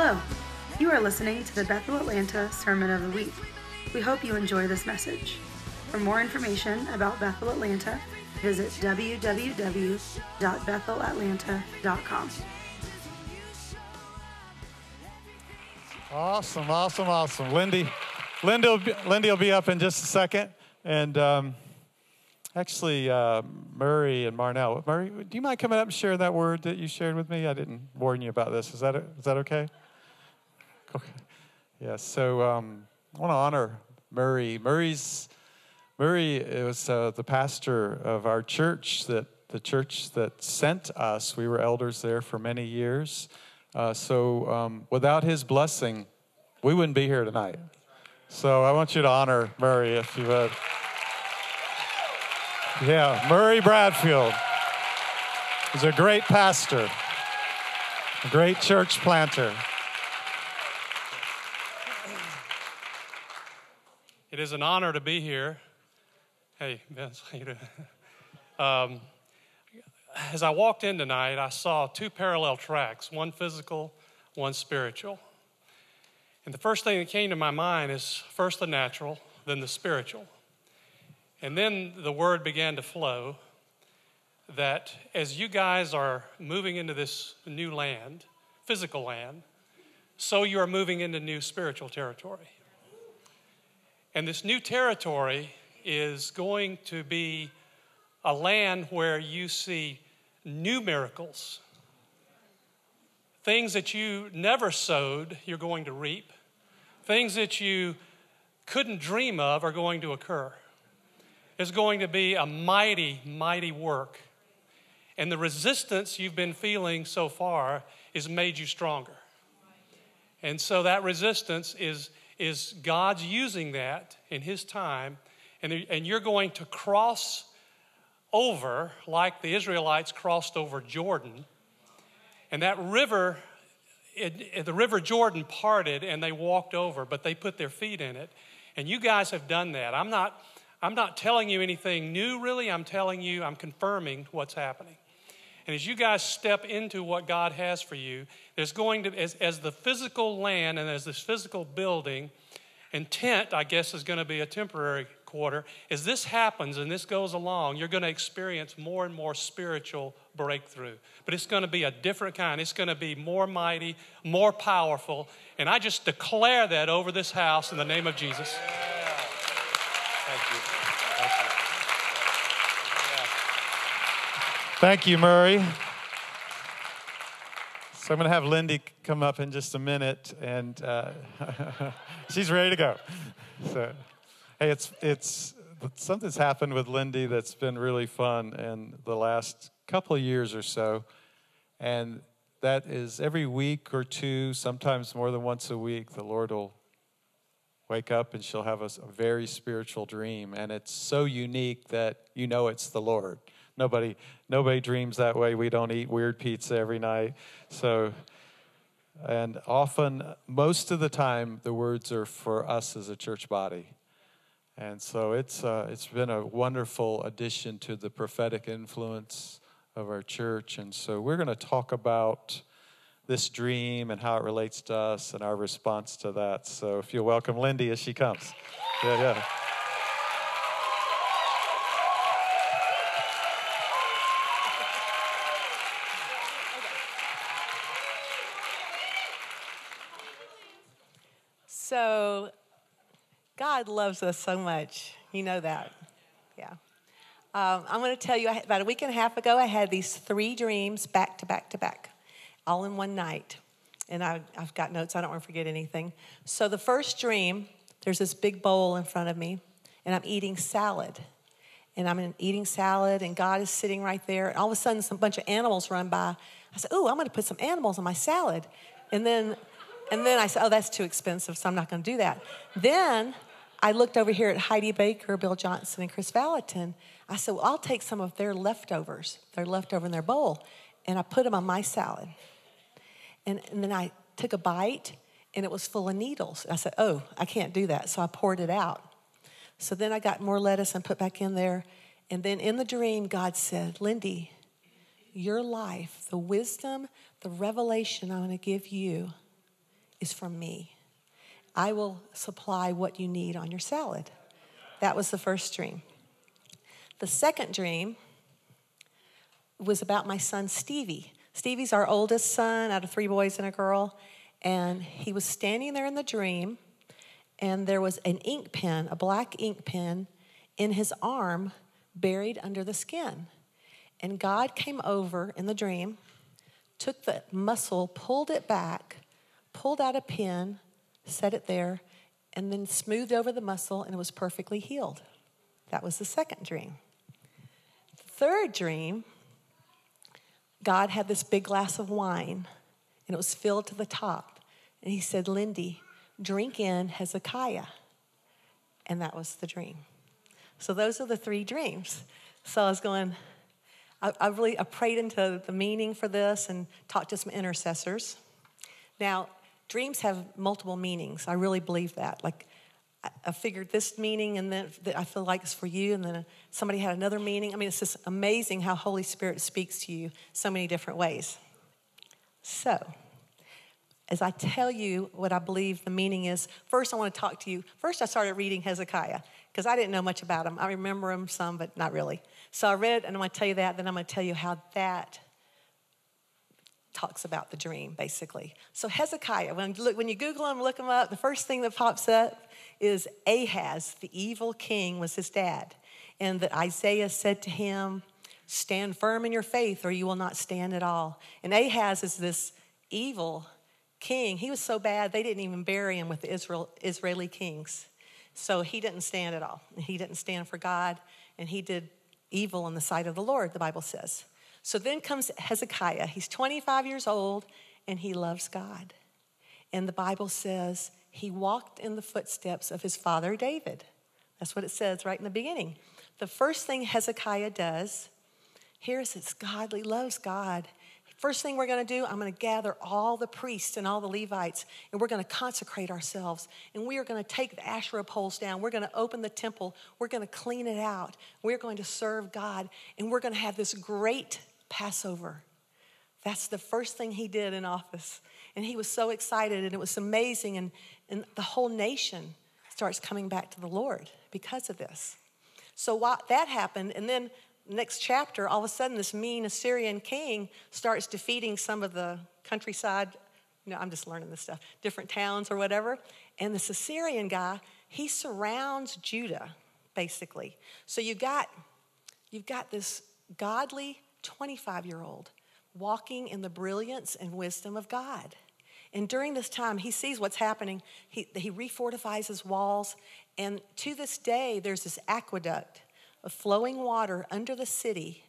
Hello. You are listening to the Bethel Atlanta Sermon of the Week. We hope you enjoy this message. For more information about Bethel Atlanta, visit www.bethelatlanta.com. Awesome, awesome, awesome. Lindy, Lindy, will be, Lindy will be up in just a second. And um, actually, uh, Murray and Marnell, Murray, do you mind coming up and sharing that word that you shared with me? I didn't warn you about this. Is that, is that okay? Okay. Yeah, so um, I want to honor Murray. Murray's Murray was uh, the pastor of our church, that the church that sent us. We were elders there for many years. Uh, so um, without his blessing, we wouldn't be here tonight. So I want you to honor Murray, if you would. Yeah, Murray Bradfield is a great pastor, a great church planter. It is an honor to be here. Hey, Vince? Um, as I walked in tonight, I saw two parallel tracks, one physical, one spiritual. And the first thing that came to my mind is first the natural, then the spiritual. And then the word began to flow that as you guys are moving into this new land, physical land, so you are moving into new spiritual territory. And this new territory is going to be a land where you see new miracles. Things that you never sowed, you're going to reap. Things that you couldn't dream of are going to occur. It's going to be a mighty, mighty work. And the resistance you've been feeling so far has made you stronger. And so that resistance is, is God's using that in His time, and, and you're going to cross over like the Israelites crossed over Jordan. And that river, it, the river Jordan parted and they walked over, but they put their feet in it. And you guys have done that. I'm not, I'm not telling you anything new, really. I'm telling you, I'm confirming what's happening. And as you guys step into what God has for you, there's going to, as, as the physical land and as this physical building and tent, I guess, is going to be a temporary quarter, as this happens and this goes along, you're going to experience more and more spiritual breakthrough. But it's going to be a different kind. It's going to be more mighty, more powerful. And I just declare that over this house in the name of Jesus. Thank you. Thank you. Thank you, Murray. So I'm going to have Lindy come up in just a minute, and uh, she's ready to go. So. Hey, it's it's something's happened with Lindy that's been really fun in the last couple of years or so, and that is every week or two, sometimes more than once a week, the Lord will wake up and she'll have a, a very spiritual dream, and it's so unique that you know it's the Lord. Nobody nobody dreams that way. We don't eat weird pizza every night, so. And often, most of the time, the words are for us as a church body and so it's, uh, it's been a wonderful addition to the prophetic influence of our church. And so we're going to talk about this dream and how it relates to us and our response to that. So if you'll welcome Lindy as she comes. Yeah, yeah. God loves us so much. You know that. Yeah. Um, I'm going to tell you, about a week and a half ago, I had these three dreams back to back to back, all in one night. And I, I've got notes, I don't want to forget anything. So the first dream, there's this big bowl in front of me, and I'm eating salad. And I'm eating salad, and God is sitting right there. And all of a sudden, some bunch of animals run by. I said, "Oh, I'm going to put some animals on my salad." And then, and then I said, "Oh, that's too expensive, so I'm not going to do that." Then I looked over here at Heidi Baker, Bill Johnson, and Kris Vallotton. I said, Well, I'll take some of their leftovers. They're left over in their bowl. And I put them on my salad. And, and then I took a bite, and it was full of needles. I said, Oh, I can't do that. So I poured it out. So then I got more lettuce and put back in there. And then in the dream, God said, Lindy, your life, the wisdom, the revelation I'm going to give you is from me. I will supply what you need on your salad. That was the first dream. The second dream was about my son Stevie. Stevie's our oldest son out of three boys and a girl. And he was standing there in the dream, and there was an ink pen, a black ink pen, in his arm buried under the skin. And God came over in the dream, took the muscle, pulled it back, pulled out a pin, set it there, and then smoothed over the muscle, and it was perfectly healed. That was the second dream. The third dream, God had this big glass of wine, and it was filled to the top. And he said, Lindy, drink in Hezekiah. And that was the dream. So those are the three dreams. So I was going, I, I really I prayed into the meaning for this and talked to some intercessors. Now, dreams have multiple meanings. I really believe that. Like, I, figured this meaning, and then I feel like it's for you, and then somebody had another meaning. I mean, it's just amazing how Holy Spirit speaks to you so many different ways. So, as I tell you what I believe the meaning is, first I want to talk to you. First, I started reading Hezekiah because I didn't know much about him. I remember him some, but not really. So I read, and I'm going to tell you that, then I'm going to tell you how that talks about the dream, basically. So Hezekiah, when you, look, when you Google him, look him up, the first thing that pops up is Ahaz, the evil king, was his dad. And that Isaiah said to him, Stand firm in your faith, or you will not stand at all. And Ahaz is this evil king. He was so bad, they didn't even bury him with the Israel, Israeli kings. So he didn't stand at all. He didn't stand for God, and he did evil in the sight of the Lord, the Bible says. So then comes Hezekiah. He's 25 years old and he loves God. And the Bible says he walked in the footsteps of his father David. That's what it says right in the beginning. The first thing Hezekiah does, here is it's godly, loves God. First thing we're going to do, I'm going to gather all the priests and all the Levites, and we're going to consecrate ourselves. And we are going to take the Asherah poles down. We're going to open the temple. We're going to clean it out. We're going to serve God. And we're going to have this great Passover. That's the first thing he did in office. And he was so excited, and it was amazing. And, and the whole nation starts coming back to the Lord because of this. So while that happened, and then next chapter, all of a sudden, this mean Assyrian king starts defeating some of the countryside. You know, I'm just learning this stuff, different towns or whatever. And this Assyrian guy, he surrounds Judah, basically. So you've got, you've got this godly 25 year old walking in the brilliance and wisdom of God. And during this time, he sees what's happening. He, he refortifies his walls. And to this day, there's this aqueduct of flowing water under the city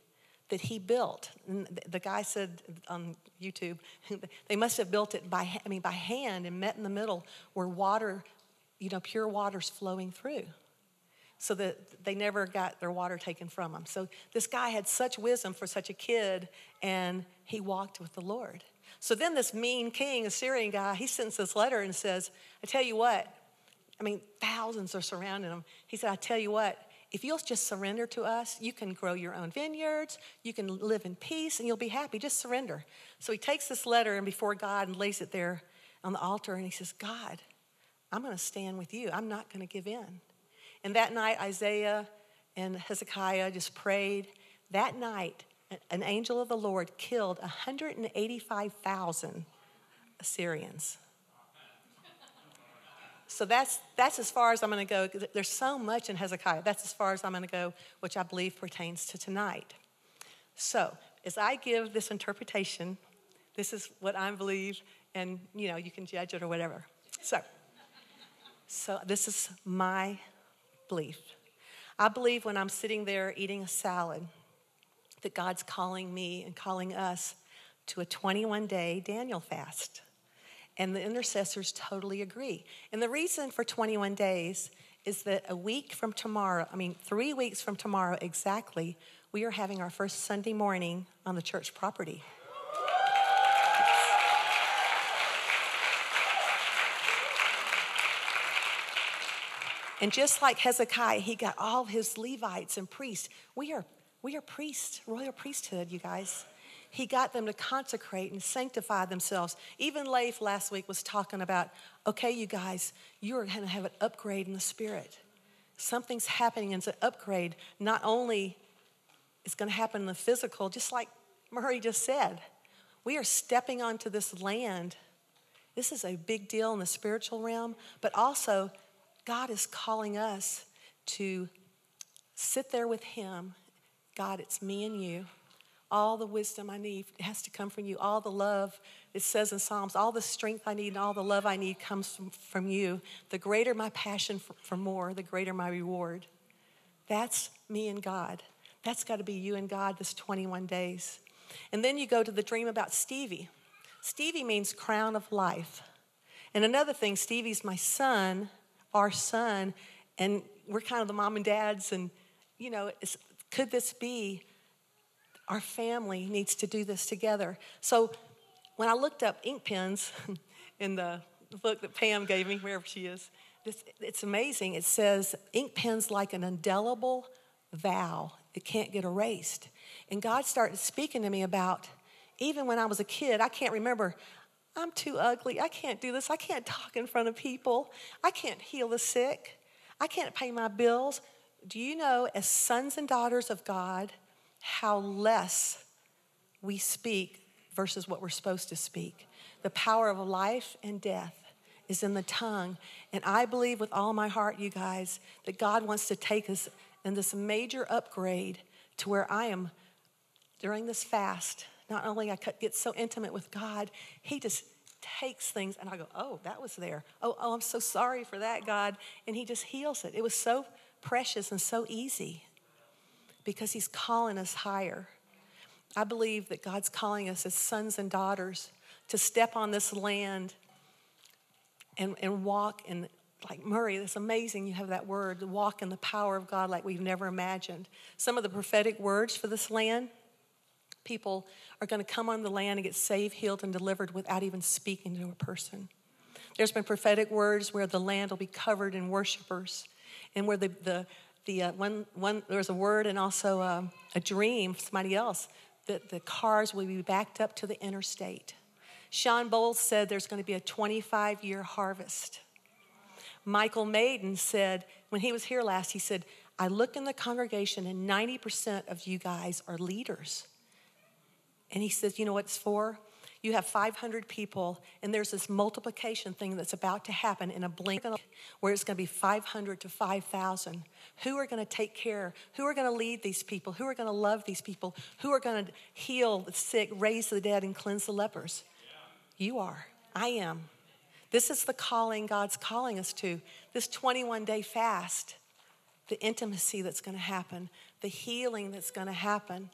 that he built. And the guy said on YouTube, they must have built it by, I mean, by hand and met in the middle where water, you know, pure water's flowing through. So that they never got their water taken from them. So this guy had such wisdom for such a kid, and he walked with the Lord. So then this mean king, a Syrian guy, he sends this letter and says, I tell you what, I mean, thousands are surrounding him. He said, I tell you what, if you'll just surrender to us, you can grow your own vineyards, you can live in peace, and you'll be happy. Just surrender. So he takes this letter and before God and lays it there on the altar, and he says, God, I'm going to stand with you. I'm not going to give in. And that night, Isaiah and Hezekiah just prayed. That night, an angel of the Lord killed 185,000 Assyrians. So that's, that's as far as I'm going to go. There's so much in Hezekiah. That's as far as I'm going to go, which I believe pertains to tonight. So as I give this interpretation, this is what I believe, and you know, you can judge it or whatever. So, so this is my belief. I believe when I'm sitting there eating a salad that God's calling me and calling us to a 21 day Daniel fast. And the intercessors totally agree. And the reason for 21 days is that a week from tomorrow, I mean, three weeks from tomorrow exactly, we are having our first Sunday morning on the church property. And just like Hezekiah, he got all his Levites and priests. We are, we are priests, royal priesthood, you guys. He got them to consecrate and sanctify themselves. Even Leif last week was talking about, okay, you guys, you're going to have an upgrade in the spirit. Something's happening, and it's an upgrade. Not only is going to happen in the physical, just like Murray just said, we are stepping onto this land. This is a big deal in the spiritual realm, but also God is calling us to sit there with Him. God, it's me and you. All the wisdom I need has to come from you. All the love, it says in Psalms, all the strength I need and all the love I need comes from, from you. The greater my passion for, for more, the greater my reward. That's me and God. That's got to be you and God this 21 days. And then you go to the dream about Stevie. Stevie means crown of life. And another thing, Stevie's my son, our son, and we're kind of the mom and dads. And, you know, could this be our family needs to do this together? So when I looked up ink pens in the book that Pam gave me, wherever she is, this, it's amazing. It says ink pens like an indelible vow, it can't get erased. And God started speaking to me about, even when I was a kid, I can't remember, I'm too ugly. I can't do this. I can't talk in front of people. I can't heal the sick. I can't pay my bills. Do you know, as sons and daughters of God, how less we speak versus what we're supposed to speak? The power of life and death is in the tongue. And I believe with all my heart, you guys, that God wants to take us in this major upgrade to where I am during this fast. Not only I get so intimate with God, He just takes things and I go, oh, that was there. Oh, oh, I'm so sorry for that, God. And He just heals it. It was so precious and so easy because He's calling us higher. I believe that God's calling us as sons and daughters to step on this land and, and walk in like Murray, that's amazing you have that word, walk in the power of God like we've never imagined. Some of the prophetic words for this land, people are going to come on the land and get saved, healed, and delivered without even speaking to a person. There's been prophetic words where the land will be covered in worshipers, and where the, the, the uh, one, one, there's a word and also uh, a dream, somebody else, that the cars will be backed up to the interstate. Shawn Bolz said there's going to be a 25 year harvest Michael Maiden said, when he was here last, he said, I look in the congregation and 90% of you guys are leaders. And he says, You know what it's for? You have 500 people, and there's this multiplication thing that's about to happen in a blink where it's going to be 500 to 5,000. Who are going to take care? Who are going to lead these people? Who are going to love these people? Who are going to heal the sick, raise the dead, and cleanse the lepers? You are. I am. This is the calling God's calling us to this 21 day fast, the intimacy that's going to happen, the healing that's going to happen.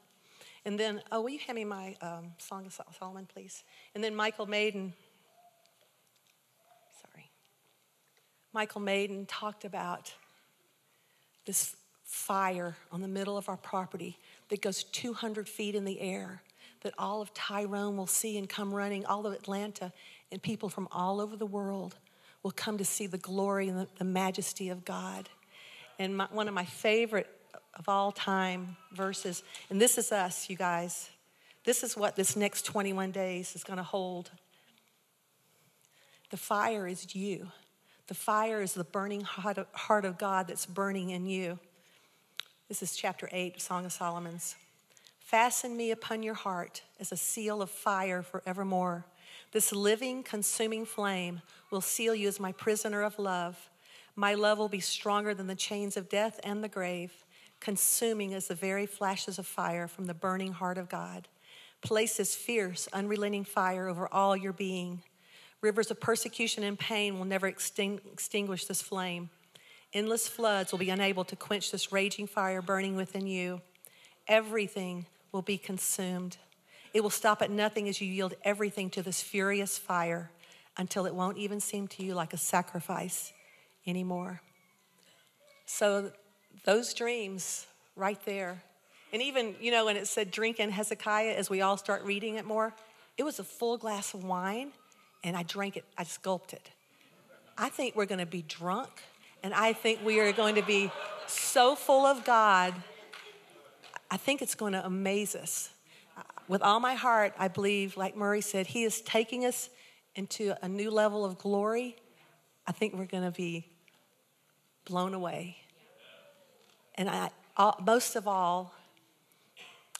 And then, oh, will you hand me my um, Song of Solomon, please? And then Michael Maiden, sorry. Michael Maiden talked about this fire on the middle of our property that goes 200 feet in the air that all of Tyrone will see and come running, all of Atlanta, and people from all over the world will come to see the glory and the, the majesty of God. And my, one of my favorite of all time verses, and this is us, you guys. This is what this next 21 days is going to hold. The fire is you. The fire is the burning heart of God that's burning in you. This is chapter 8 of Song of Solomon's. Fasten me upon your heart as a seal of fire forevermore. This living, consuming flame will seal you as my prisoner of love. My love will be stronger than the chains of death and the grave, consuming as the very flashes of fire from the burning heart of God. Place this fierce, unrelenting fire over all your being. Rivers of persecution and pain will never extinguish this flame. Endless floods will be unable to quench this raging fire burning within you. Everything will be consumed. It will stop at nothing as you yield everything to this furious fire until it won't even seem to you like a sacrifice anymore. So, those dreams right there, and even, you know, when it said drink in Hezekiah, as we all start reading it more, it was a full glass of wine, and I drank it, I gulped it. I think we're going to be drunk, and I think we are going to be so full of God. I think it's going to amaze us. with all my heart, I believe, like Murray said, He is taking us into a new level of glory. I think we're going to be blown away. And I, all, most of all,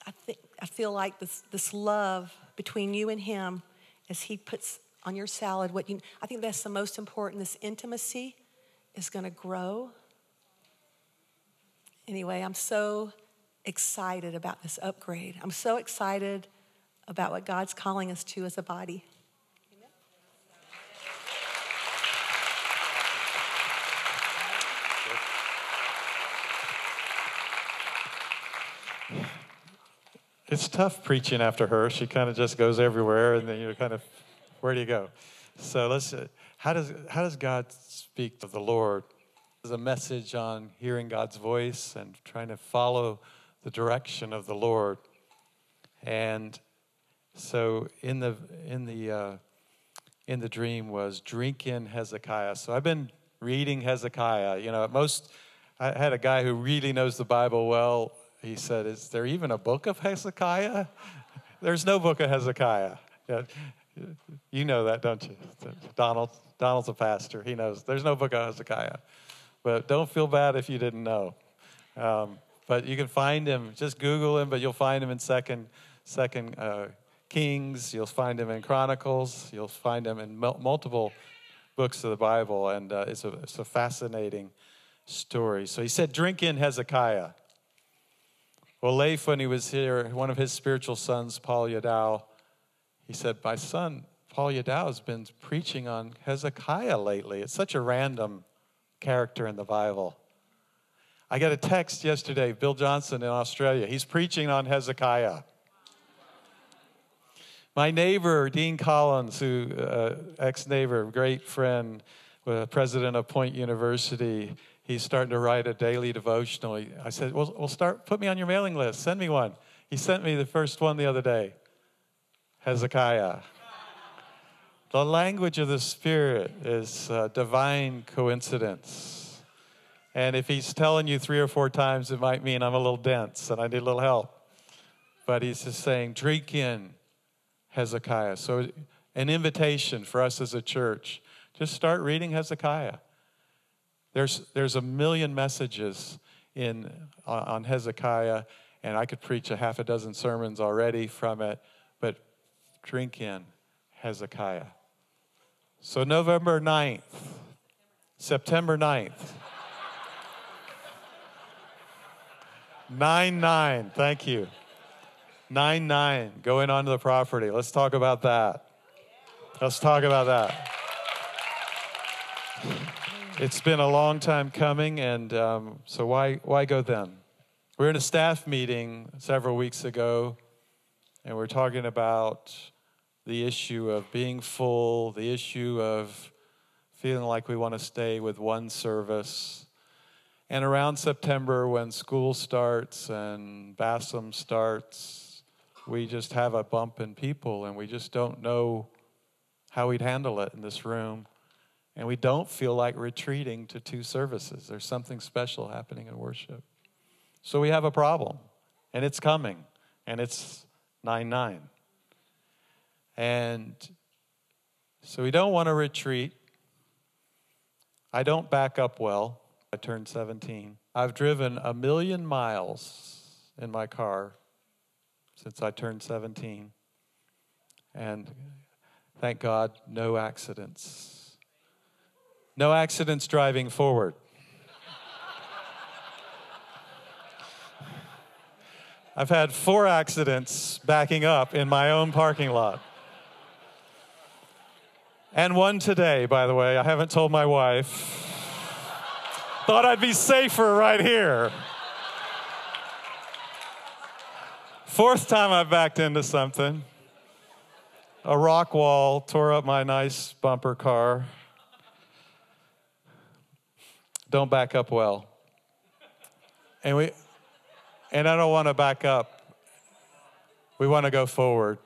I think I feel like this, this love between you and Him, as He puts on your salad what you. I think that's the most important. This intimacy is going to grow. Anyway, I'm so excited about this upgrade. I'm so excited about what God's calling us to as a body. It's tough preaching after her. She kind of just goes everywhere, and then you're kind of, where do you go? So let's. How does how does God speak to the Lord? There's a message on hearing God's voice and trying to follow the direction of the Lord. And so in the in the uh, in the dream was drink in Hezekiah. So I've been reading Hezekiah. You know, most I had a guy who really knows the Bible well. He said, "Is there even a book of Hezekiah?" There's no book of Hezekiah. Yeah, you know that, don't you? Donald. Donald's a pastor. He knows. There's no book of Hezekiah. But don't feel bad if you didn't know. Um, but you can find him. Just Google him, but you'll find him in Second, Second uh, Kings. You'll find him in Chronicles. You'll find him in multiple books of the Bible, and uh, it's, a, it's a fascinating story. So he said, "Drink in Hezekiah." Well, Leif, when he was here, one of his spiritual sons, Paul Yadao, he said, "My son Paul Yadao has been preaching on Hezekiah lately. It's such a random character in the Bible." I got a text yesterday, Bill Johnson in Australia. He's preaching on Hezekiah. My neighbor, Dean Collins, who uh, ex neighbor, great friend, uh, president of Point University, he's starting to write a daily devotional. I said, well, we'll start, put me on your mailing list, send me one. He sent me the first one the other day Hezekiah. The language of the Spirit is uh, divine coincidence. And if he's telling you three or four times, it might mean I'm a little dense and I need a little help. But he's just saying, drink in Hezekiah. So, an invitation for us as a church just start reading Hezekiah. There's, there's a million messages in, uh, on Hezekiah, and I could preach a half a dozen sermons already from it, but drink in Hezekiah. So, November 9th, September 9th. 9 9. Thank you. 9 9. Going onto the property. Let's talk about that. Let's talk about that. It's been a long time coming, and um, so why, why go then? We were in a staff meeting several weeks ago, and we're talking about the issue of being full, the issue of feeling like we want to stay with one service and around September, when school starts and BASM starts, we just have a bump in people and we just don't know how we'd handle it in this room. And we don't feel like retreating to two services. There's something special happening in worship. So we have a problem, and it's coming, and it's 9 9. And so we don't want to retreat. I don't back up well. I turned 17. I've driven a million miles in my car since I turned 17. And thank God, no accidents. No accidents driving forward. I've had four accidents backing up in my own parking lot. And one today, by the way. I haven't told my wife. Thought I'd be safer right here. Fourth time I backed into something. A rock wall tore up my nice bumper car. Don't back up well. And we and I don't want to back up. We want to go forward.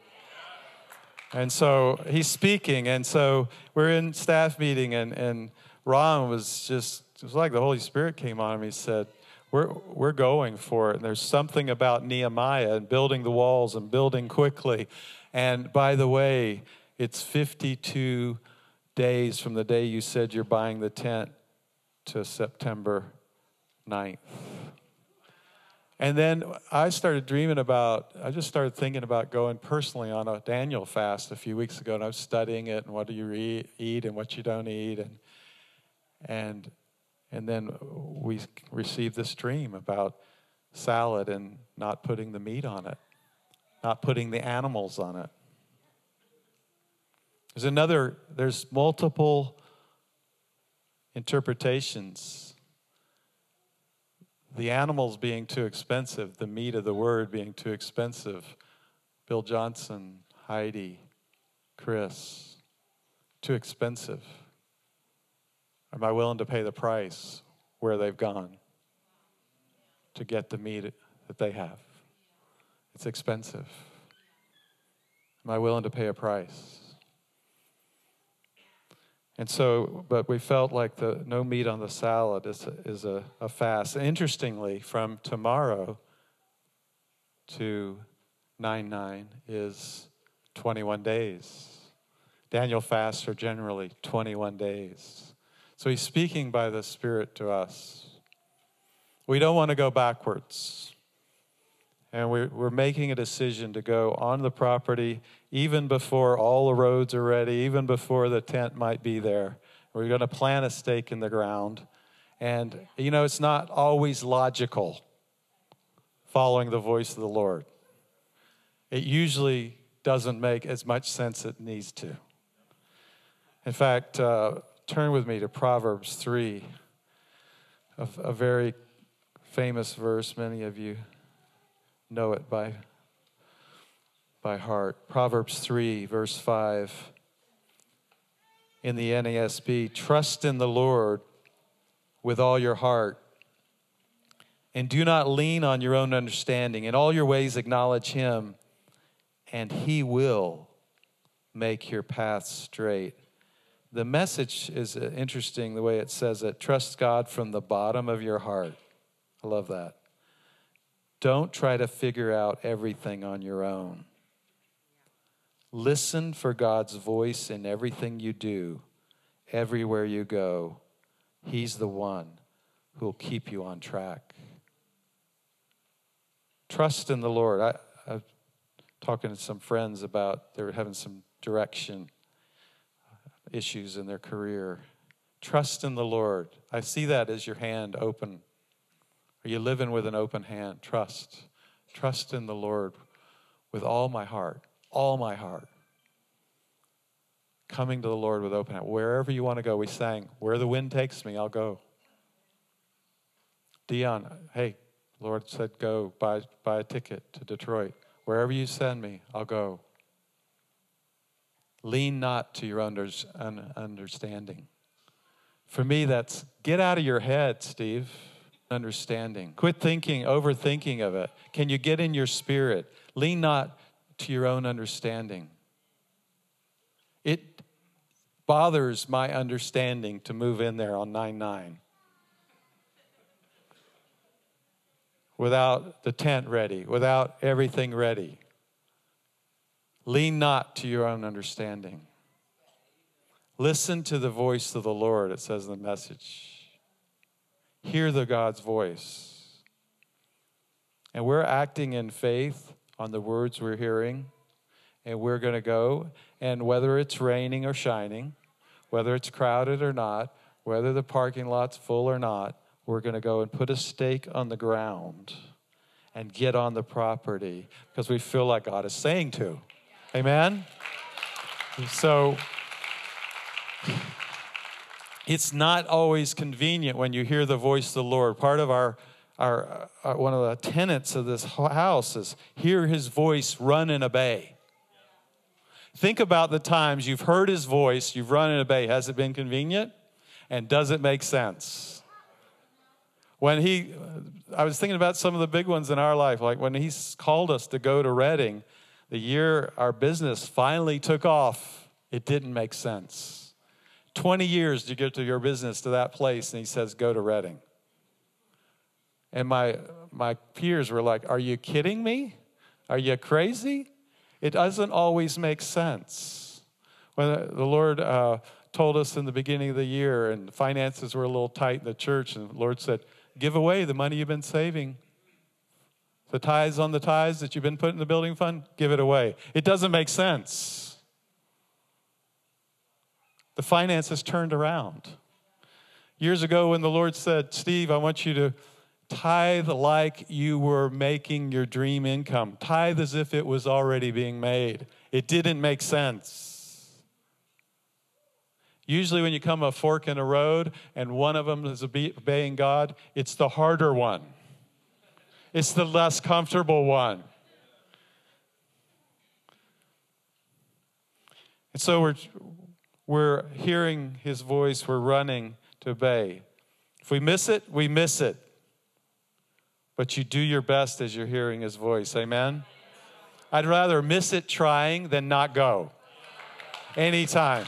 And so he's speaking, and so we're in staff meeting, and, and Ron was just it was like the Holy Spirit came on him. He said, we're, we're going for it. And there's something about Nehemiah and building the walls and building quickly. And by the way, it's 52 days from the day you said you're buying the tent to September 9th. And then I started dreaming about, I just started thinking about going personally on a Daniel fast a few weeks ago, and I was studying it and what do you re- eat and what you don't eat. And, and, and then we received this dream about salad and not putting the meat on it, not putting the animals on it. There's another, there's multiple interpretations. The animals being too expensive, the meat of the word being too expensive. Bill Johnson, Heidi, Chris, too expensive. Am I willing to pay the price where they've gone to get the meat that they have? It's expensive. Am I willing to pay a price? And so, but we felt like the no meat on the salad is a, is a, a fast. Interestingly, from tomorrow to 9 9 is 21 days. Daniel fasts are generally 21 days. So he's speaking by the Spirit to us. We don't want to go backwards. And we're, we're making a decision to go on the property even before all the roads are ready, even before the tent might be there. We're going to plant a stake in the ground. And, you know, it's not always logical following the voice of the Lord. It usually doesn't make as much sense as it needs to. In fact, uh, turn with me to Proverbs 3, a, a very famous verse. Many of you know it by, by heart. Proverbs 3, verse 5 in the NASB Trust in the Lord with all your heart, and do not lean on your own understanding. In all your ways, acknowledge Him, and He will make your paths straight. The message is interesting the way it says it. Trust God from the bottom of your heart. I love that. Don't try to figure out everything on your own. Listen for God's voice in everything you do, everywhere you go. He's the one who will keep you on track. Trust in the Lord. I, I'm talking to some friends about they're having some direction issues in their career. Trust in the Lord. I see that as your hand open are you living with an open hand? Trust. Trust in the Lord with all my heart, all my heart. Coming to the Lord with open hand. Wherever you want to go, we sang, Where the wind takes me, I'll go. Dion, hey, Lord said, Go, buy, buy a ticket to Detroit. Wherever you send me, I'll go. Lean not to your understanding. For me, that's get out of your head, Steve understanding. Quit thinking, overthinking of it. Can you get in your spirit? Lean not to your own understanding. It bothers my understanding to move in there on 9 9 without the tent ready, without everything ready. Lean not to your own understanding. Listen to the voice of the Lord, it says in the message hear the God's voice. And we're acting in faith on the words we're hearing. And we're going to go, and whether it's raining or shining, whether it's crowded or not, whether the parking lot's full or not, we're going to go and put a stake on the ground and get on the property because we feel like God is saying to. Amen? So, it's not always convenient when you hear the voice of the Lord. Part of our, our, our uh, one of the tenets of this house is hear his voice, run and obey. Think about the times you've heard his voice, you've run and obey. Has it been convenient? And does it make sense? When he, I was thinking about some of the big ones in our life, like when he called us to go to Redding, the year our business finally took off, it didn't make sense 20 years to get to your business to that place, and he says, Go to Redding. And my, my peers were like, Are you kidding me? Are you crazy? It doesn't always make sense. When the Lord uh, told us in the beginning of the year and finances were a little tight in the church, and the Lord said, Give away the money you've been saving. The tithes on the tithes that you've been putting in the building fund, give it away. It doesn't make sense. The finances turned around. Years ago, when the Lord said, Steve, I want you to tithe like you were making your dream income, tithe as if it was already being made. It didn't make sense. Usually, when you come a fork in a road and one of them is obeying God, it's the harder one, it's the less comfortable one. And so we're, we're hearing his voice, we're running to obey. If we miss it, we miss it but you do your best as you're hearing his voice. Amen? I'd rather miss it trying than not go. Anytime.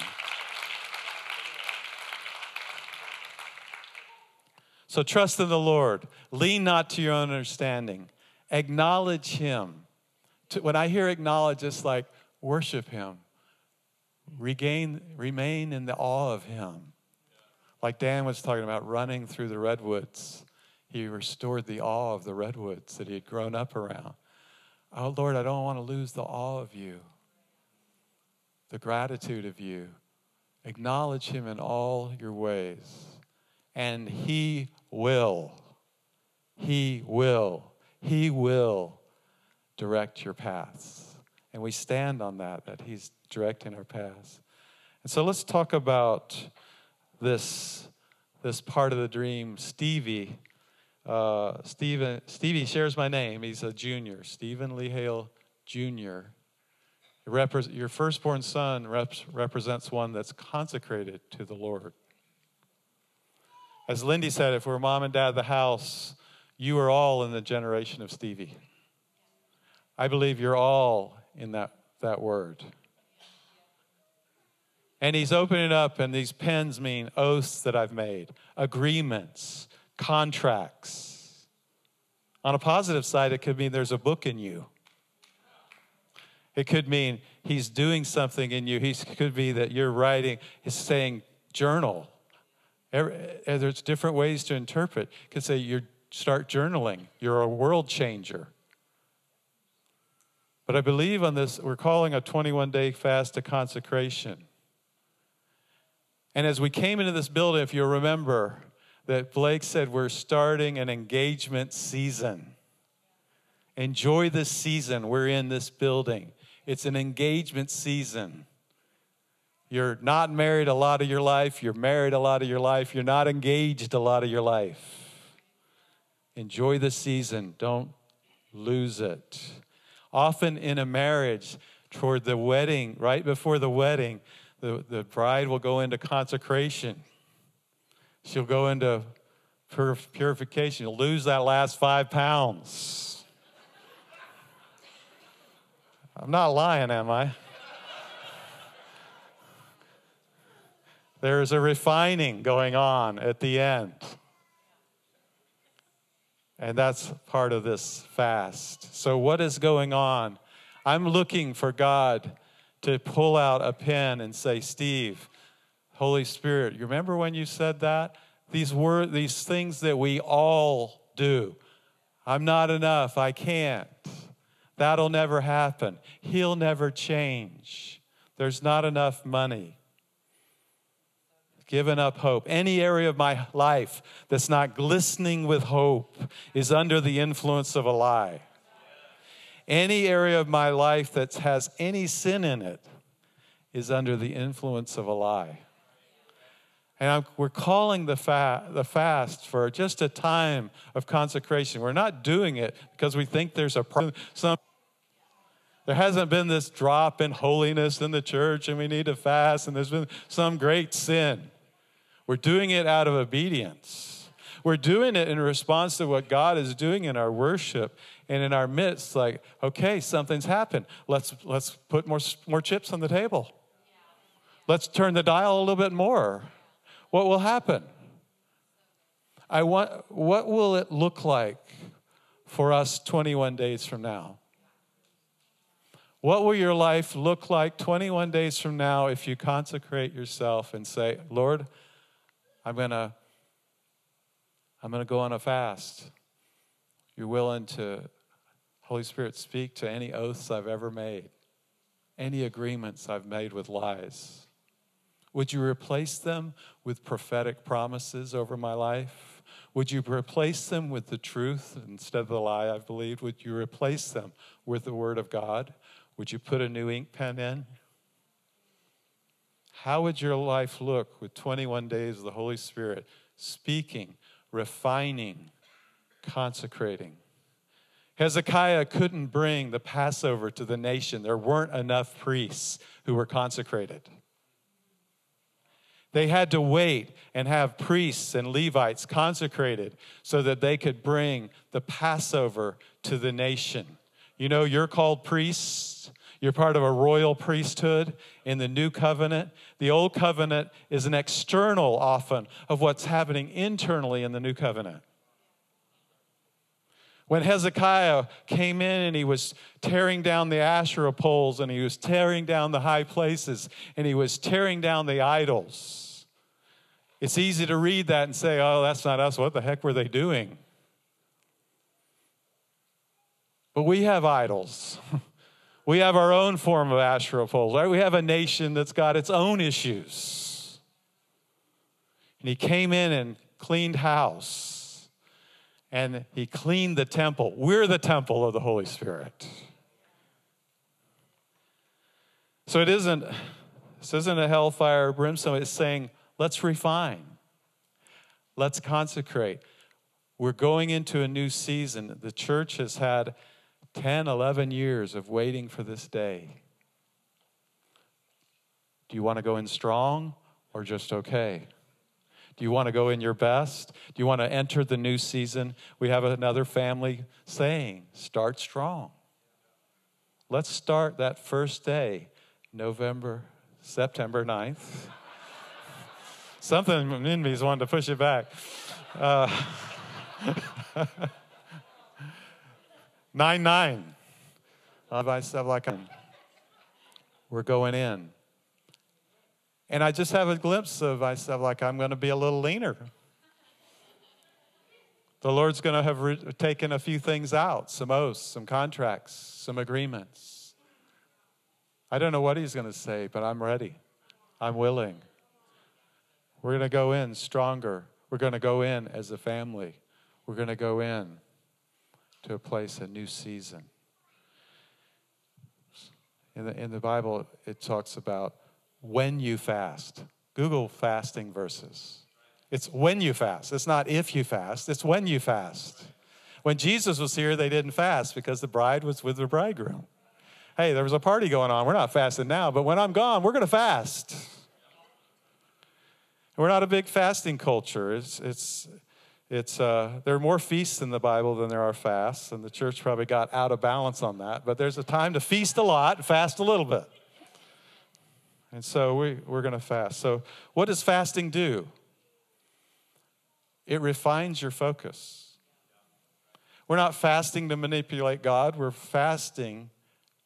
So trust in the Lord. Lean not to your own understanding. Acknowledge him. When I hear acknowledge, it's like worship him. Regain, remain in the awe of him. Like Dan was talking about running through the redwoods. He restored the awe of the redwoods that he had grown up around. Oh, Lord, I don't want to lose the awe of you, the gratitude of you. Acknowledge him in all your ways, and he will. He will. He will direct your paths. And we stand on that, that he's directing our paths. And so let's talk about this, this part of the dream. Stevie uh, Stephen, Stevie shares my name. He's a junior, Stephen Lee Hale Jr. Your firstborn son represents one that's consecrated to the Lord. As Lindy said, if we're mom and dad of the house, you are all in the generation of Stevie. I believe you're all in that, that word. And he's opening up, and these pens mean oaths that I've made, agreements, contracts. On a positive side, it could mean there's a book in you. It could mean he's doing something in you. He could be that you're writing, he's saying journal. Er, er, there's different ways to interpret. You could say you start journaling. You're a world changer. But I believe on this, we're calling a 21 day fast a consecration. And as we came into this building, if you remember, that Blake said we're starting an engagement season. Enjoy this season. We're in this building. It's an engagement season. You're not married a lot of your life, you're married a lot of your life, you're not engaged a lot of your life. Enjoy the season, don't lose it. Often in a marriage, toward the wedding, right before the wedding, the, the bride will go into consecration. She'll go into purification. You'll lose that last five pounds. I'm not lying, am I? There's a refining going on at the end. And that's part of this fast. So, what is going on? I'm looking for God to pull out a pen and say, Steve, Holy Spirit, you remember when you said that? These were these things that we all do. I'm not enough. I can't. That'll never happen. He'll never change. There's not enough money. Given up hope. Any area of my life that's not glistening with hope is under the influence of a lie. Any area of my life that has any sin in it is under the influence of a lie. And I'm, we're calling the, fa- the fast for just a time of consecration. We're not doing it because we think there's a problem. Some, there hasn't been this drop in holiness in the church and we need to fast and there's been some great sin. We're doing it out of obedience. We're doing it in response to what God is doing in our worship and in our midst. Like, okay, something's happened. Let's, let's put more, more chips on the table. Let's turn the dial a little bit more what will happen? I want, what will it look like for us 21 days from now? What will your life look like 21 days from now if you consecrate yourself and say, Lord, I'm going to I'm going to go on a fast. You're willing to Holy Spirit speak to any oaths I've ever made, any agreements I've made with lies. Would you replace them with prophetic promises over my life? Would you replace them with the truth instead of the lie I've believed? Would you replace them with the Word of God? Would you put a new ink pen in? How would your life look with 21 days of the Holy Spirit speaking, refining, consecrating? Hezekiah couldn't bring the Passover to the nation. There weren't enough priests who were consecrated. They had to wait and have priests and Levites consecrated so that they could bring the Passover to the nation. You know, you're called priests. You're part of a royal priesthood in the new covenant. The old covenant is an external, often, of what's happening internally in the new covenant. When Hezekiah came in and he was tearing down the Asherah poles and he was tearing down the high places and he was tearing down the idols, it's easy to read that and say, oh, that's not us. What the heck were they doing? But we have idols. We have our own form of Asherah poles, right? We have a nation that's got its own issues. And he came in and cleaned house and he cleaned the temple. We're the temple of the Holy Spirit. So it isn't, this isn't a hellfire brimstone. It's saying, let's refine, let's consecrate. We're going into a new season. The church has had 10, 11 years of waiting for this day. Do you want to go in strong or just okay? Do you want to go in your best? Do you want to enter the new season? We have another family saying, start strong. Let's start that first day, November, September 9th. Something in me is wanting to push it back. Uh, 9 9. I said, like, we're going in. And I just have a glimpse of myself, like I'm going to be a little leaner. The Lord's going to have re- taken a few things out some oaths, some contracts, some agreements. I don't know what He's going to say, but I'm ready. I'm willing. We're going to go in stronger. We're going to go in as a family. We're going to go in to a place, a new season. In the, in the Bible, it talks about when you fast. Google fasting verses. It's when you fast. It's not if you fast, it's when you fast. When Jesus was here, they didn't fast because the bride was with the bridegroom. Hey, there was a party going on. We're not fasting now, but when I'm gone, we're going to fast. We're not a big fasting culture. It's, it's, it's, uh, there are more feasts in the Bible than there are fasts, and the church probably got out of balance on that. But there's a time to feast a lot, fast a little bit. And so we, we're going to fast. So, what does fasting do? It refines your focus. We're not fasting to manipulate God, we're fasting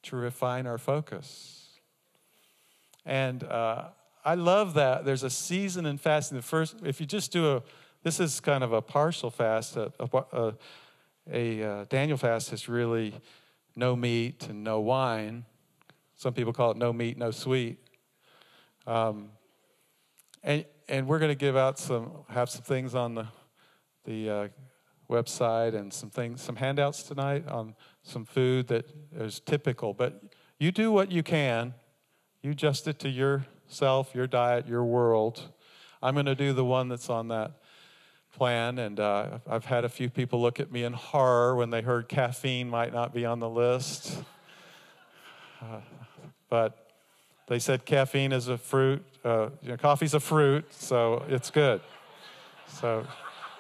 to refine our focus. And uh, I love that there's a season in fasting. The first, if you just do a, this is kind of a partial fast. A, a, a, a Daniel fast is really no meat and no wine. Some people call it no meat, no sweet. Um, and, and we're going to give out some, have some things on the, the uh, website and some things, some handouts tonight on some food that is typical. But you do what you can. You adjust it to yourself, your diet, your world. I'm going to do the one that's on that plan. And uh, I've had a few people look at me in horror when they heard caffeine might not be on the list. Uh, but they said caffeine is a fruit, uh, you know, coffee's a fruit, so it's good. So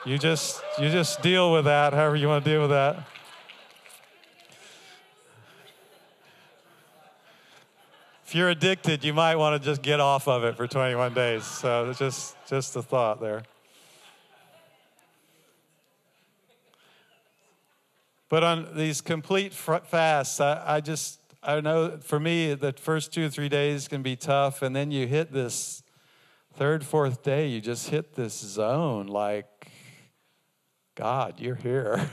you just you just deal with that however you want to deal with that. If you're addicted, you might want to just get off of it for 21 days. So just just a thought there. But on these complete fasts, I, I just I know for me, the first two or three days can be tough. And then you hit this third, fourth day, you just hit this zone like, God, you're here,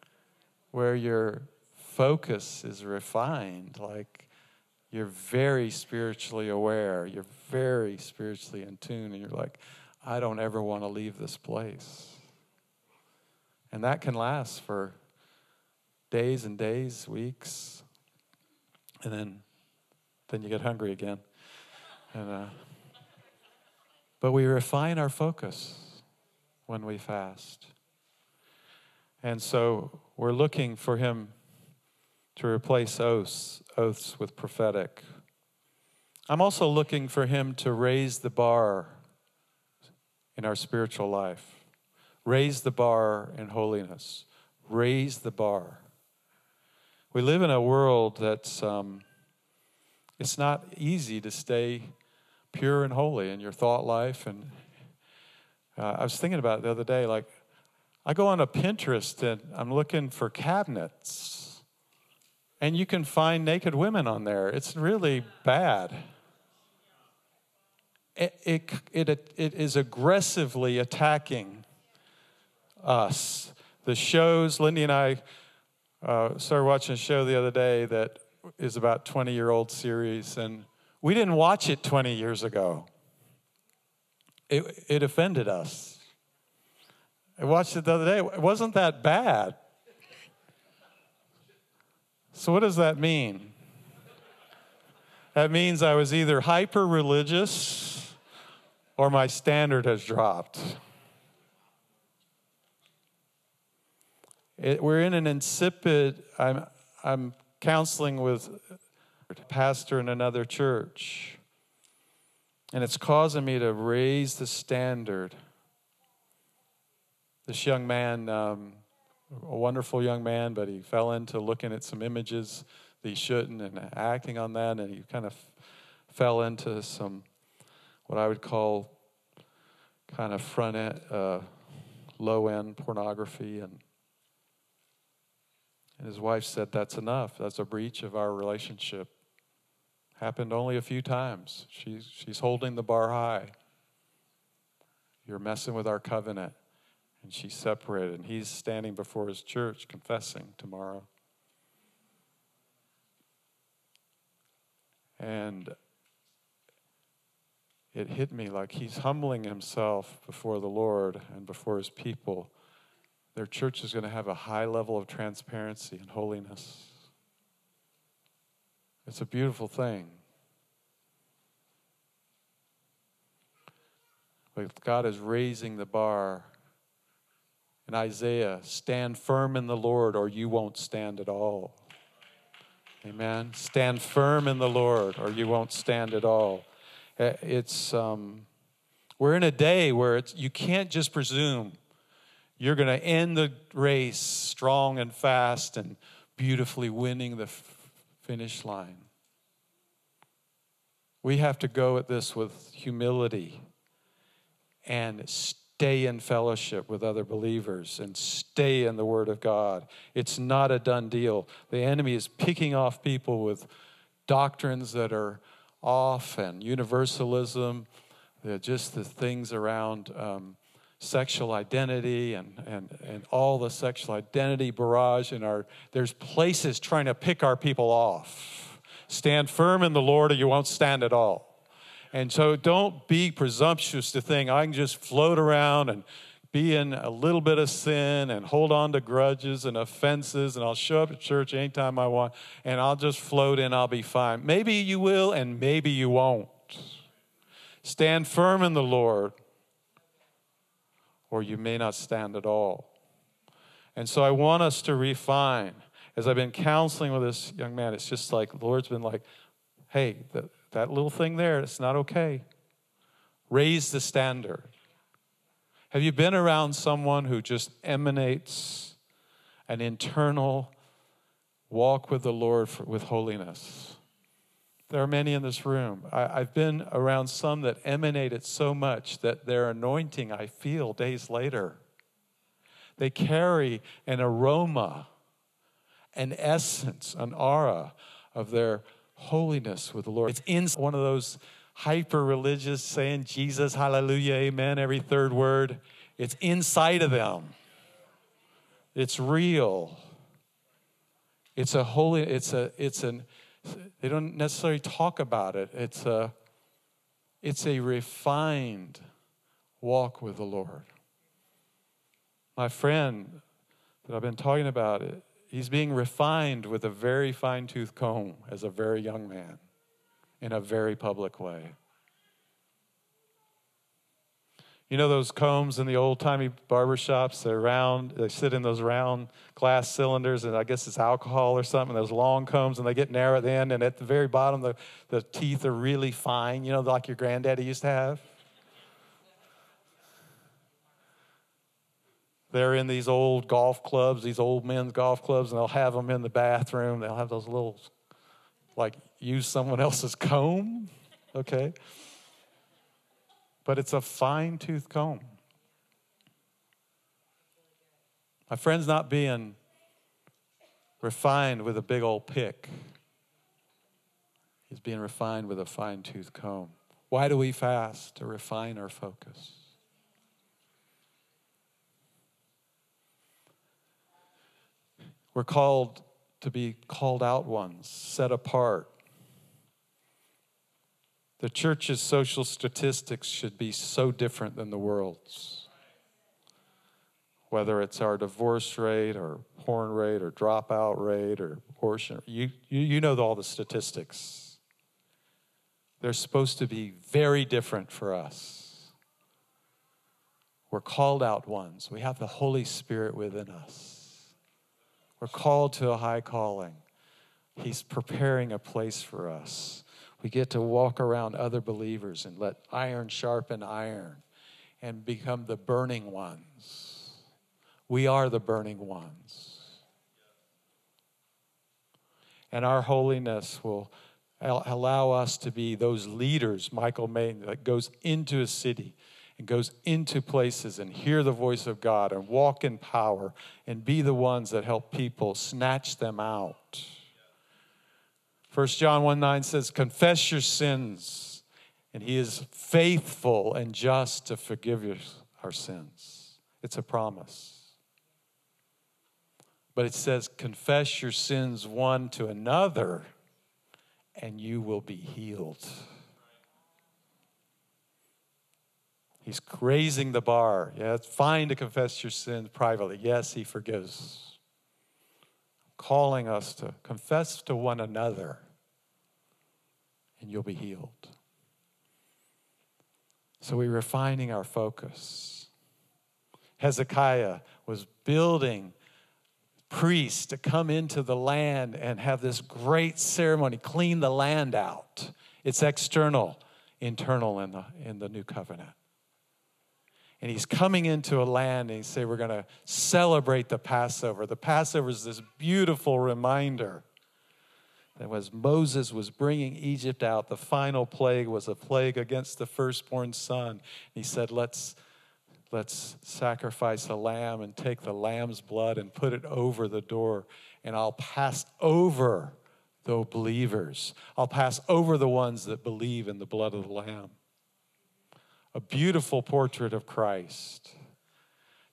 where your focus is refined. Like, you're very spiritually aware, you're very spiritually in tune, and you're like, I don't ever want to leave this place. And that can last for days and days, weeks, and then then you get hungry again. And uh, but we refine our focus when we fast. And so we're looking for him to replace oaths, oaths with prophetic. I'm also looking for him to raise the bar in our spiritual life. Raise the bar in holiness. Raise the bar. We live in a world that's um, it's not easy to stay pure and holy in your thought life. And uh, I was thinking about it the other day, like I go on a Pinterest and I'm looking for cabinets, and you can find naked women on there. It's really bad. It, it, it, it is aggressively attacking us. The shows, Lindy and I uh, started watching a show the other day that is about 20 year old series, and we didn't watch it 20 years ago. It, it offended us. I watched it the other day. It wasn't that bad. So, what does that mean? That means I was either hyper religious or my standard has dropped. It, we're in an insipid, I'm, I'm counseling with a pastor in another church. And it's causing me to raise the standard. This young man, um, a wonderful young man, but he fell into looking at some images that he shouldn't and acting on that, and he kind of fell into some what I would call kind of front end, uh, low end pornography and and his wife said, That's enough. That's a breach of our relationship. Happened only a few times. She's, she's holding the bar high. You're messing with our covenant. And she's separated. And he's standing before his church confessing tomorrow. And it hit me like he's humbling himself before the Lord and before his people. Their church is going to have a high level of transparency and holiness. It's a beautiful thing. But God is raising the bar. In Isaiah, stand firm in the Lord or you won't stand at all. Amen. Stand firm in the Lord or you won't stand at all. Eh, it's um, we're in a day where it's you can't just presume you're going to end the race strong and fast and beautifully winning the f- finish line. We have to go at this with humility and stay in fellowship with other believers and stay in the Word of God. It's not a done deal. The enemy is picking off people with doctrines that are off and universalism, They're just the things around um, sexual identity and, and, and all the sexual identity barrage in our there's places trying to pick our people off Stand firm in the Lord or you won't stand at all. And so don't be presumptuous to think I can just float around and be in a little bit of sin and hold on to grudges and offenses and I'll show up at church anytime I want and I'll just float in, I'll be fine. Maybe you will and maybe you won't. Stand firm in the Lord or you may not stand at all. And so I want us to refine as I've been counseling with this young man, it's just like the Lord's been like, hey, the, that little thing there, it's not okay. Raise the standard. Have you been around someone who just emanates an internal walk with the Lord for, with holiness? There are many in this room. I, I've been around some that emanate it so much that their anointing I feel days later. They carry an aroma an essence, an aura of their holiness with the Lord. It's in one of those hyper religious saying Jesus, hallelujah, amen, every third word. It's inside of them. It's real. It's a holy, it's a, it's an, they don't necessarily talk about it. It's a, it's a refined walk with the Lord. My friend that I've been talking about, he's being refined with a very fine tooth comb as a very young man in a very public way. You know those combs in the old timey barber shops? They're round, they sit in those round glass cylinders, and I guess it's alcohol or something, those long combs, and they get narrow at the end, and at the very bottom, the, the teeth are really fine, you know, like your granddaddy used to have? They're in these old golf clubs, these old men's golf clubs, and they'll have them in the bathroom. They'll have those little, like, use someone else's comb, okay? But it's a fine tooth comb. My friend's not being refined with a big old pick. He's being refined with a fine tooth comb. Why do we fast? To refine our focus. We're called to be called out ones, set apart. The church's social statistics should be so different than the world's. Whether it's our divorce rate or porn rate or dropout rate or abortion, you, you, you know all the statistics. They're supposed to be very different for us. We're called out ones. We have the Holy Spirit within us. We're called to a high calling. He's preparing a place for us. We get to walk around other believers and let iron sharpen iron and become the burning ones. We are the burning ones. And our holiness will allow us to be those leaders, Michael Maiden, that goes into a city and goes into places and hear the voice of God and walk in power and be the ones that help people snatch them out. 1 John 1 9 says, Confess your sins, and he is faithful and just to forgive you our sins. It's a promise. But it says, Confess your sins one to another, and you will be healed. He's raising the bar. Yeah, it's fine to confess your sins privately. Yes, He forgives. Calling us to confess to one another, and you'll be healed. So we're refining our focus. Hezekiah was building priests to come into the land and have this great ceremony, clean the land out. It's external, internal in the, in the new covenant and he's coming into a land and he say we're going to celebrate the passover the passover is this beautiful reminder that as moses was bringing egypt out the final plague was a plague against the firstborn son he said let's let's sacrifice a lamb and take the lamb's blood and put it over the door and i'll pass over the believers i'll pass over the ones that believe in the blood of the lamb a beautiful portrait of Christ.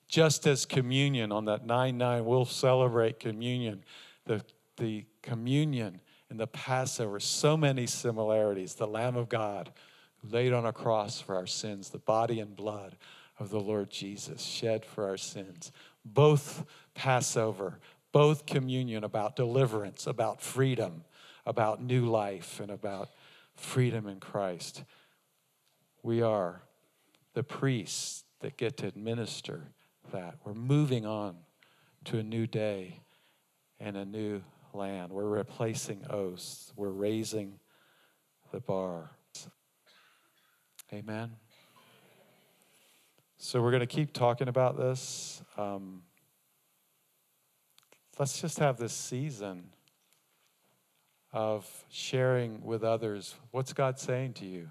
Just as communion on that 9 9, we'll celebrate communion. The, the communion and the Passover, so many similarities. The Lamb of God laid on a cross for our sins, the body and blood of the Lord Jesus shed for our sins. Both Passover, both communion about deliverance, about freedom, about new life, and about freedom in Christ. We are the priests that get to administer that. We're moving on to a new day and a new land. We're replacing oaths, we're raising the bar. Amen. So we're going to keep talking about this. Um, let's just have this season of sharing with others what's God saying to you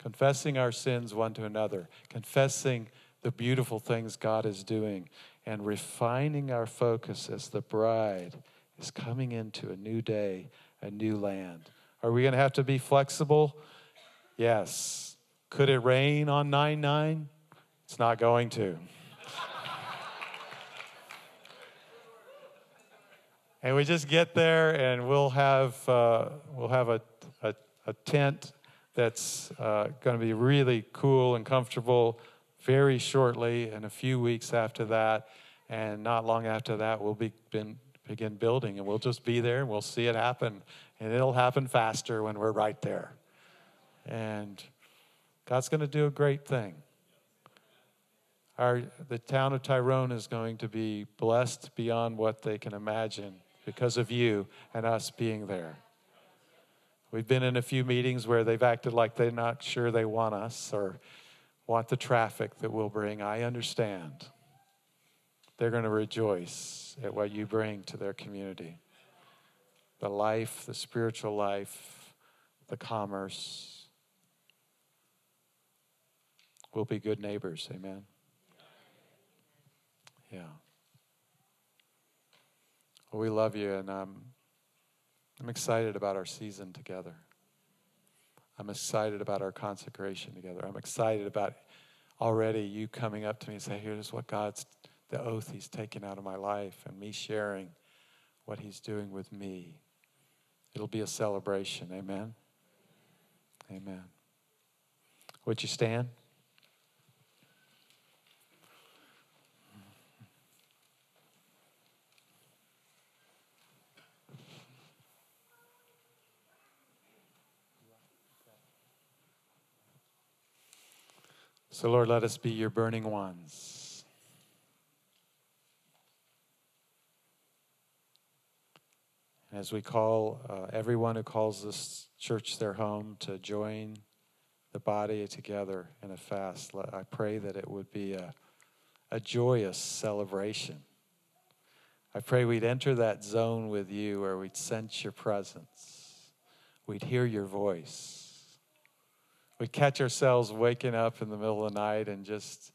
confessing our sins one to another, confessing the beautiful things God is doing, and refining our focus as the bride is coming into a new day, a new land. Are we going to have to be flexible? Yes. Could it rain on 9 9? It's not going to. and we just get there and we'll have, uh, we'll have a, a, a tent that's uh, going to be really cool and comfortable very shortly, and a few weeks after that, and not long after that, we'll be, been, begin building, and we'll just be there and we'll see it happen. And it'll happen faster when we're right there. And God's going to do a great thing. Our, the town of Tyrone is going to be blessed beyond what they can imagine because of you and us being there. We've been in a few meetings where they've acted like they're not sure they want us or want the traffic that we'll bring. I understand. They're going to rejoice at what you bring to their community the life, the spiritual life, the commerce. We'll be good neighbors. Amen. Yeah. Well, we love you, and um, I'm excited about our season together. I'm excited about our consecration together. I'm excited about already you coming up to me and say, here's what God's, the oath He's taken out of my life, and me sharing what He's doing with me. It'll be a celebration. Amen. Amen. Would you stand? So, Lord, let us be your burning ones. As we call uh, everyone who calls this church their home to join the body together in a fast, I pray that it would be a, a joyous celebration. I pray we'd enter that zone with you where we'd sense your presence, we'd hear your voice. We'd catch ourselves waking up in the middle of the night and just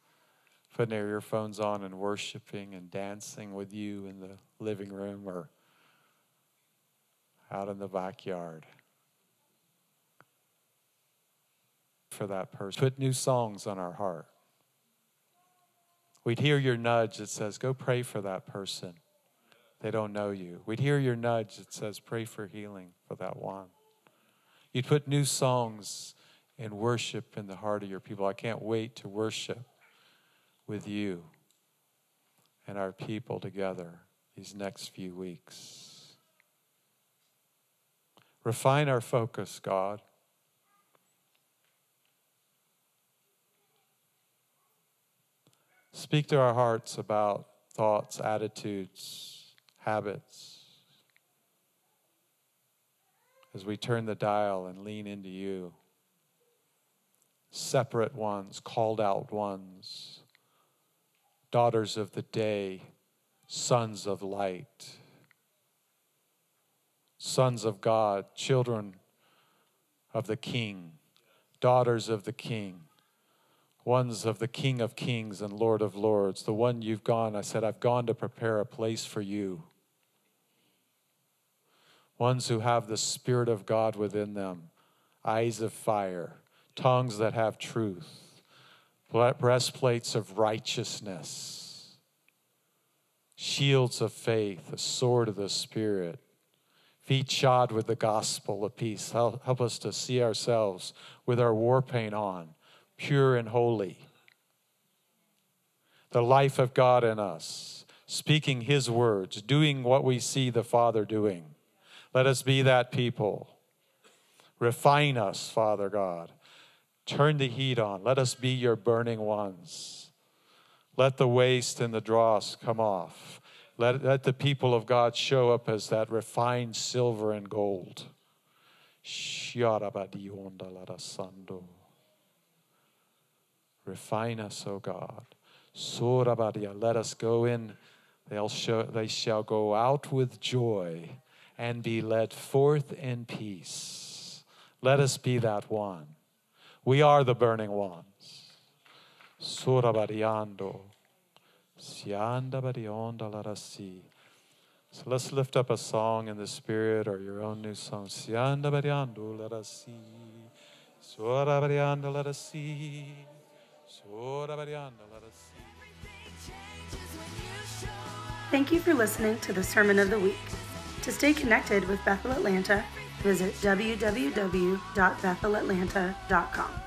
putting our earphones on and worshiping and dancing with you in the living room or out in the backyard. For that person, put new songs on our heart. We'd hear your nudge that says, Go pray for that person. They don't know you. We'd hear your nudge that says, Pray for healing for that one. You'd put new songs and worship in the heart of your people. I can't wait to worship with you and our people together these next few weeks. Refine our focus, God. Speak to our hearts about thoughts, attitudes, habits. As we turn the dial and lean into you separate ones, called out ones, daughters of the day, sons of light, sons of God, children of the King, daughters of the King, ones of the King of Kings and Lord of Lords, the one you've gone. I said, I've gone to prepare a place for you. Ones who have the Spirit of God within them, eyes of fire tongues that have truth, breastplates of righteousness, shields of faith, a sword of the Spirit, feet shod with the gospel of peace. Help, help us to see ourselves with our war paint on, pure and holy. The life of God in us, speaking His words, doing what we see the Father doing. Let us be that people. Refine us, Father God. Turn the heat on. Let us be your burning ones. Let the waste and the dross come off. Let, let the people of God show up as that refined silver and gold. Refine us, O God. Let us go in. They'll show, they shall go out with joy and be led forth in peace. Let us be that one. We are the burning ones. Surabariando. So let's lift up a song in the spirit or your own new song. Sianda bariando, let us see. Sora bariando, let us see. Sora bariando, let us see. Thank you for listening to the Sermon of the Week. To stay connected with Bethel Atlanta, visit www.bethelatlanta.com.